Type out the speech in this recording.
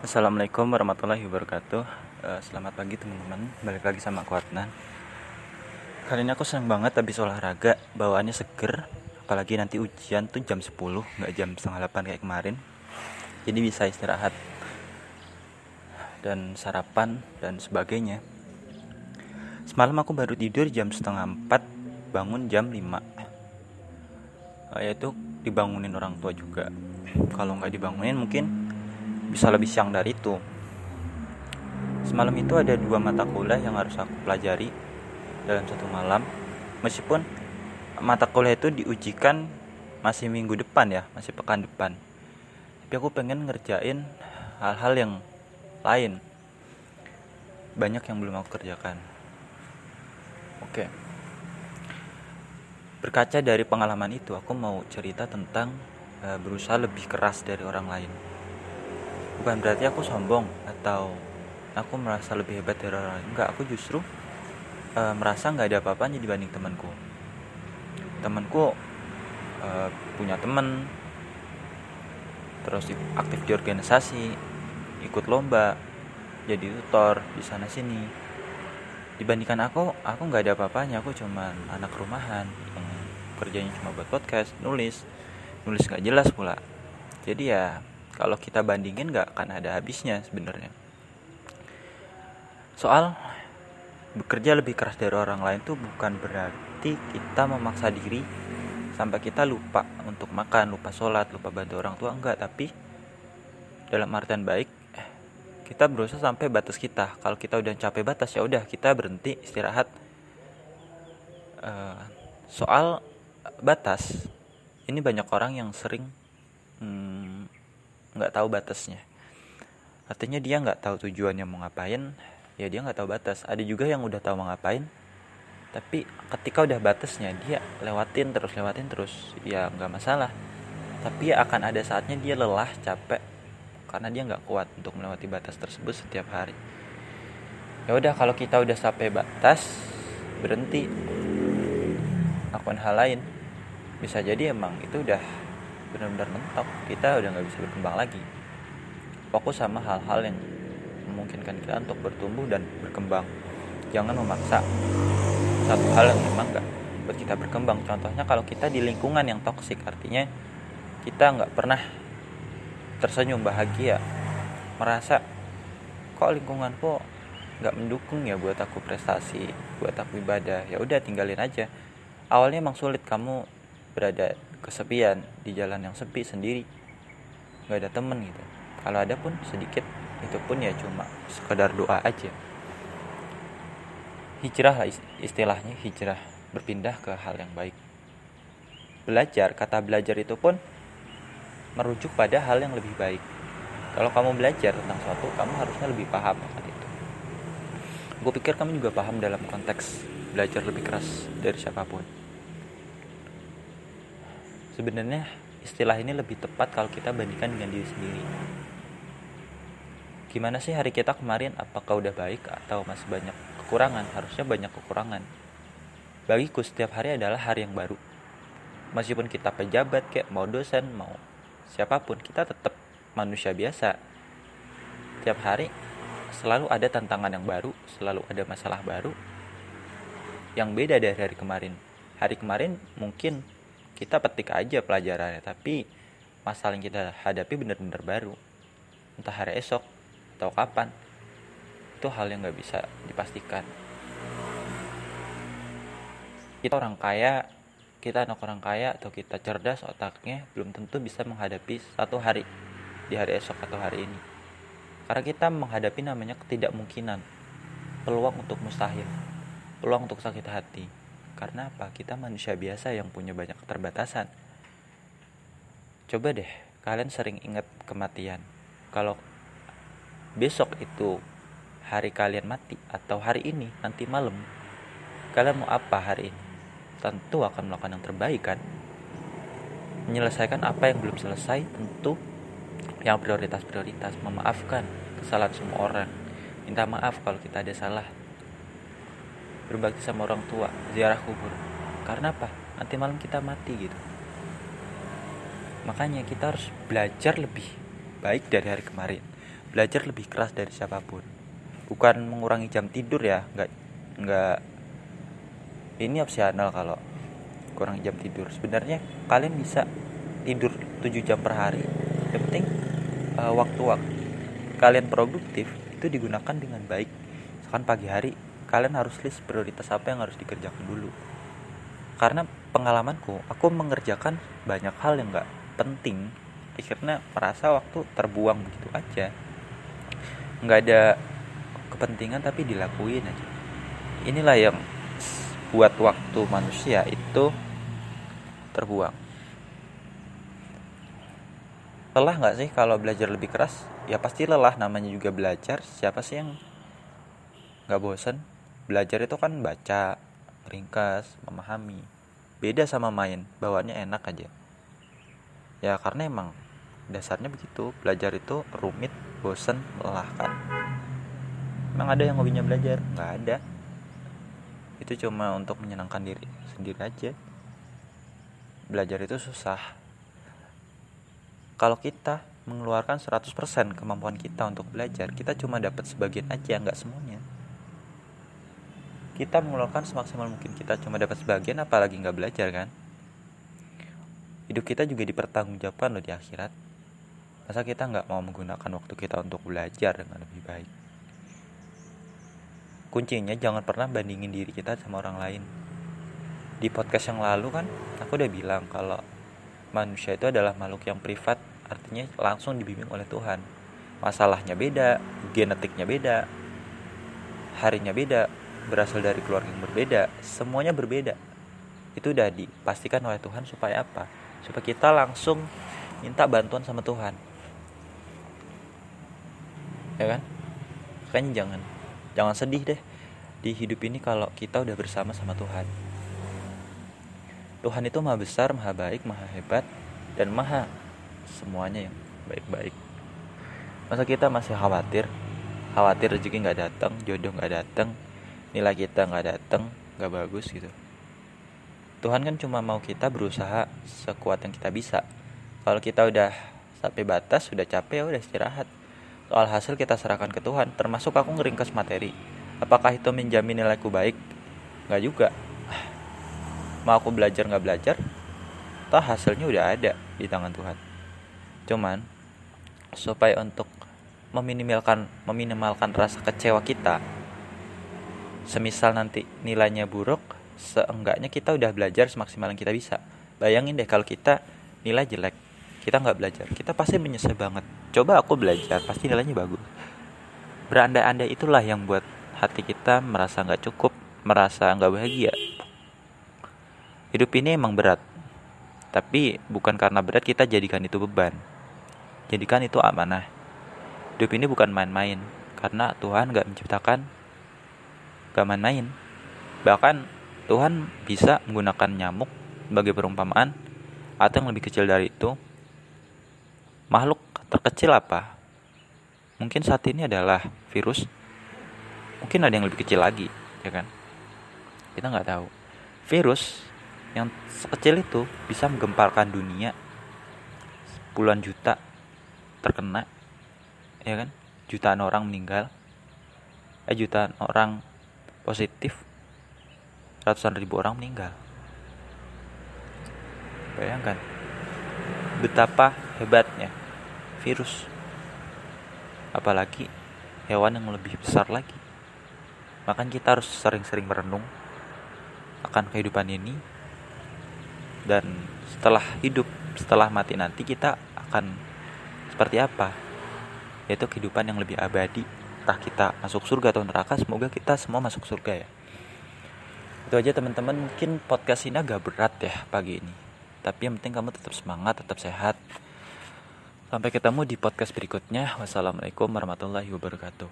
Assalamualaikum warahmatullahi wabarakatuh. Eh, Selamat pagi teman-teman. Balik lagi sama aku Adnan. Kali ini aku senang banget habis olahraga. Bawaannya seger Apalagi nanti ujian tuh jam 10 nggak jam setengah 8 kayak kemarin. Jadi bisa istirahat Dan sarapan dan sebagainya. Semalam aku baru tidur jam setengah 4 Bangun jam 5 Eh, Yaitu dibangunin orang tua juga. Kalau nggak dibangunin mungkin bisa lebih siang dari itu. Semalam itu ada dua mata kuliah yang harus aku pelajari dalam satu malam. Meskipun mata kuliah itu diujikan masih minggu depan ya, masih pekan depan. Tapi aku pengen ngerjain hal-hal yang lain. Banyak yang belum aku kerjakan. Oke. Berkaca dari pengalaman itu, aku mau cerita tentang eh, berusaha lebih keras dari orang lain bukan berarti aku sombong atau aku merasa lebih hebat dari orang lain. Enggak aku justru uh, merasa nggak ada apa-apanya dibanding temanku. Temanku uh, punya teman terus aktif di organisasi ikut lomba jadi tutor di sana sini. Dibandingkan aku aku nggak ada apa-apanya. Aku cuman anak rumahan yang kerjanya cuma buat podcast nulis. Nulis nggak jelas pula. Jadi ya kalau kita bandingin nggak akan ada habisnya sebenarnya. Soal bekerja lebih keras dari orang lain tuh bukan berarti kita memaksa diri sampai kita lupa untuk makan lupa sholat lupa bantu orang tua enggak. Tapi dalam artian baik eh, kita berusaha sampai batas kita. Kalau kita udah capek batas ya udah kita berhenti istirahat. Eh, soal batas ini banyak orang yang sering hmm, nggak tahu batasnya. Artinya dia nggak tahu tujuannya mau ngapain ya dia nggak tahu batas. Ada juga yang udah tahu mau ngapain tapi ketika udah batasnya dia lewatin terus lewatin terus ya nggak masalah. Tapi ya akan ada saatnya dia lelah capek karena dia nggak kuat untuk melewati batas tersebut setiap hari. Ya udah kalau kita udah sampai batas berhenti. Lakukan hal lain. Bisa jadi emang itu udah benar-benar mentok. Kita udah nggak bisa berkembang lagi. Fokus sama hal-hal yang memungkinkan kita untuk bertumbuh dan berkembang. Jangan memaksa satu hal yang memang nggak buat kita berkembang. Contohnya kalau kita di lingkungan yang toksik artinya kita nggak pernah tersenyum bahagia merasa kok lingkunganku nggak mendukung ya buat aku prestasi buat aku ibadah? Ya udah tinggalin aja. Awalnya emang sulit kamu berada kesepian di jalan yang sepi sendiri. Nggak ada temen gitu. Kalau ada pun sedikit itu pun ya cuma sekedar doa aja. Hijrah lah istilahnya hijrah berpindah ke hal yang baik. Belajar kata belajar itu pun merujuk pada hal yang lebih baik. Kalau kamu belajar tentang suatu kamu harusnya lebih paham akan itu. Gue pikir kamu juga paham dalam konteks belajar lebih keras dari siapa pun sebenarnya istilah ini lebih tepat kalau kita bandingkan dengan diri sendiri. Gimana sih hari kita kemarin? Apakah udah baik atau masih banyak kekurangan? Harusnya banyak kekurangan. Bagiku setiap hari adalah hari yang baru. Meskipun kita pejabat kayak mau dosen mau siapa pun kita tetap manusia biasa. Setiap hari selalu ada tantangan yang baru selalu ada masalah baru yang beda dari hari kemarin. Hari kemarin mungkin kita petik aja pelajarannya tapi masalah yang kita hadapi benar-benar baru. Entah hari esok atau kapan. Itu hal yang nggak bisa dipastikan. Kita orang kaya kita anak orang kaya atau kita cerdas otaknya belum tentu bisa menghadapi satu hari di hari esok atau hari ini. Karena kita menghadapi namanya ketidakmungkinan. Peluang untuk mustahil. Peluang untuk sakit hati karena apa? Kita manusia biasa yang punya banyak keterbatasan. Coba deh kalian sering ingat kematian. Kalau besok itu hari kalian mati atau hari ini nanti malam kalian mau apa hari ini? Tentu akan melakukan yang terbaik kan? Menyelesaikan apa yang belum selesai tentu yang prioritas-prioritas memaafkan kesalahan semua orang. Minta maaf kalau kita ada salah berbakti sama orang tua ziarah kubur. Karena apa? Nanti malam kita mati gitu. Makanya kita harus belajar lebih baik dari hari kemarin. Belajar lebih keras dari siapa pun. Bukan mengurangi jam tidur ya nggak nggak. Ini opsional kalau kurang jam tidur. Sebenarnya kalian bisa tidur 7 jam per hari. Yang penting uh, waktu-waktu. Kalian produktif itu digunakan dengan baik. Misalkan pagi hari kalian harus list prioritas apa yang harus dikerjakan dulu. Karena pengalamanku aku mengerjakan banyak hal yang nggak penting. Akhirnya merasa waktu terbuang begitu aja. Nggak ada kepentingan tapi dilakuin aja. Inilah yang buat waktu manusia itu terbuang. Lelah nggak sih kalau belajar lebih keras? Ya pasti lelah namanya juga belajar. Siapa sih yang nggak bosan belajar itu kan baca ringkas memahami. Beda sama main bawaannya enak aja. Ya karena emang dasarnya begitu. Belajar itu rumit bosen melelahkan emang ada yang hobinya belajar? Nggak ada. Itu cuma untuk menyenangkan diri sendiri aja. Belajar itu susah. Kalau kita mengeluarkan 100% kemampuan kita untuk belajar kita cuma dapat sebagian aja nggak semuanya kita mengeluarkan semaksimal mungkin. Kita cuma dapat sebagian apalagi nggak belajar kan? Hidup kita juga dipertanggungjawabkan loh di akhirat. Masa kita nggak mau menggunakan waktu kita untuk belajar dengan lebih baik? Kuncinya jangan pernah bandingin diri kita sama orang lain. Di podcast yang lalu kan aku udah bilang kalau manusia itu adalah makhluk yang privat. Artinya langsung dibimbing oleh Tuhan. Masalahnya beda genetiknya beda harinya beda berasal dari keluarga yang berbeda semuanya berbeda. Itu udah dipastikan oleh Tuhan supaya apa? Supaya kita langsung minta bantuan sama Tuhan. Ya kan? Makanya jangan jangan sedih deh di hidup ini kalau kita udah bersama sama Tuhan. Tuhan itu maha besar, maha baik, maha hebat dan maha semuanya yang baik-baik. Masa kita masih khawatir? Khawatir rezeki nggak datang jodoh nggak datang nilai kita nggak datang nggak bagus gitu. Tuhan kan cuma mau kita berusaha sekuat yang kita bisa. Kalau kita udah sampai batas sudah capek ya udah istirahat. Soal hasil kita serahkan ke Tuhan termasuk aku ngeringkas materi. Apakah itu menjamin nilaiku baik? Nggak juga. Mau aku belajar nggak belajar? Toh hasilnya udah ada di tangan Tuhan. Cuman supaya untuk meminimalkan meminimalkan rasa kecewa kita semisal nanti nilainya buruk seenggaknya kita udah belajar semaksimal yang kita bisa. Bayangin deh kalau kita nilai jelek kita nggak belajar kita pasti menyesal banget. Coba aku belajar pasti nilainya bagus. Berandai-andai itulah yang buat hati kita merasa nggak cukup merasa nggak bahagia. Hidup ini emang berat tapi bukan karena berat kita jadikan itu beban. Jadikan itu amanah. Hidup ini bukan main-main karena Tuhan nggak menciptakan gak main-main bahkan Tuhan bisa menggunakan nyamuk sebagai perumpamaan atau yang lebih kecil dari itu makhluk terkecil apa? Mungkin saat ini adalah virus. Mungkin ada yang lebih kecil lagi, ya kan? Kita nggak tahu. Virus yang sekecil itu bisa menggemparkan dunia. Puluhan juta terkena, ya kan? Jutaan orang meninggal. Eh, jutaan orang positif. Ratusan ribu orang meninggal. Bayangkan betapa hebatnya virus apalagi hewan yang lebih besar lagi makanya kita harus sering-sering merenung akan kehidupan ini dan setelah hidup setelah mati nanti kita akan seperti apa yaitu kehidupan yang lebih abadi entah kita masuk surga atau neraka semoga kita semua masuk surga ya itu aja teman-teman mungkin podcast ini agak berat ya pagi ini tapi yang penting kamu tetap semangat tetap sehat Sampai ketemu di podcast berikutnya. Wassalamualaikum warahmatullahi wabarakatuh.